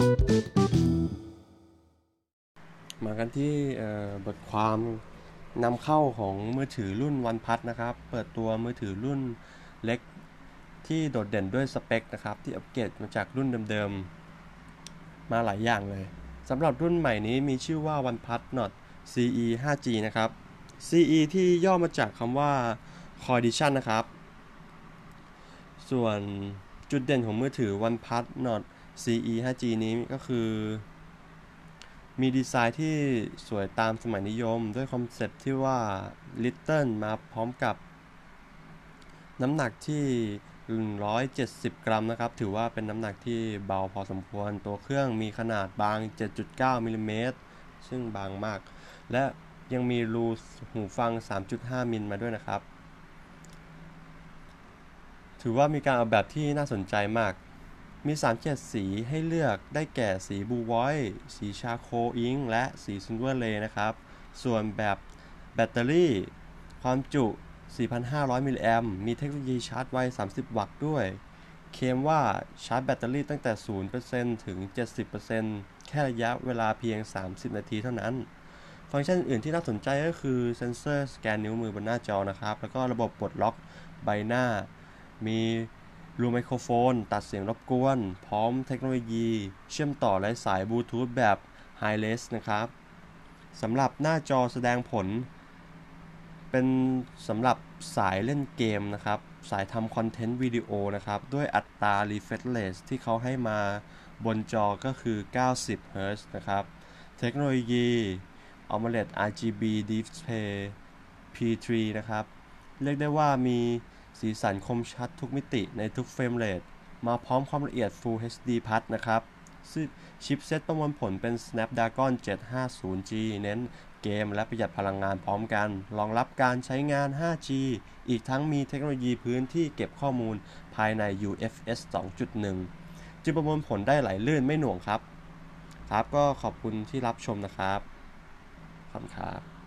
มากันที่บทความนำเข้าของมือถือรุ่นวันพัทนะครับ เปิดตัวมือถือรุ่นเล็กที่โดดเด่นด้วยสเปคนะครับ ที่อัปเกรดมาจากรุ่นเดิมๆ มาหลายอย่างเลยสำหรับรุ่นใหม่นี้มีชื่อว่า OnePlus Nord CE 5G นะครับ CE ที่ย่อมาจากคำว่า Condition นะครับ ส่วนจุดเด่นของมือถือ OnePlus Nord CE 5G นี้ก็คือ มีดีไซน์ที่สวยตามสมัยนิยม ด้วย concept ที่ว่า Little มาพร้อมกับ น้ำหนักที่ 170 กรัมนะครับ ถือว่าเป็นน้ำหนักที่เบาพอสมควร ตัวเครื่องมีขนาดบาง 7.9มิลิเมตรซึ่งบางมาก และยังมีรูหูฟัง 3.5 มิลมาด้วยนะครับ ถือว่ามีการออกแบบที่น่าสนใจมาก มี3เฉดสีให้เลือกได้แก่สีบูวอยสี Charcoal Ink และสี Silver Ray นะครับ ส่วนแบบแบตเตอรี่ ความจุ 4,500 มิลลิแอมป์มีเทคโนโลยีชาร์จไว 30 วัตต์ด้วย เคมว่าชาร์จแบตเตอรี่ตั้งแต่ 0%ถึง 70%แค่ระยะเวลาเพียง 30 นาทีเท่านั้น ฟังก์ชันอื่นที่น่าสนใจก็คือเซ็นเซอร์สแกนนิ้วมือบนหน้าจอนะครับ แล้วก็ระบบปลดล็อกใบหน้า มี รูไมโครโฟน ตัดเสียงรบกวน พร้อมเทคโนโลยี เชื่อมต่อไร้สายบลูทูธแบบ Hi-Res นะครับสำหรับหน้าจอแสดงผล เป็นสำหรับสายเล่นเกมนะครับ สายทำคอนเทนต์วิดีโอนะครับ ด้วยอัตรา refresh rate ที่เขาให้มาบนจอก็คือ 90 Hz นะครับ เทคโนโลยี AMOLED RGB Display P3 นะครับ เรียกได้ว่ามี สีสันคมชัดทุกมิติในทุกเฟรมเรท มาพร้อมความละเอียด Full HD Plus นะครับซึ่งชิปเซตประมวลผลเป็น Snapdragon 750G เน้นเกมและประหยัดพลังงานพร้อมกัน รองรับการใช้งาน 5G อีกทั้งมีเทคโนโลยีพื้นที่เก็บข้อมูลภายใน UFS 2.1 จึงประมวลผลได้ไหลลื่นไม่หน่วงครับ ครับก็ขอบคุณที่รับชมนะครับขอบคุณครับ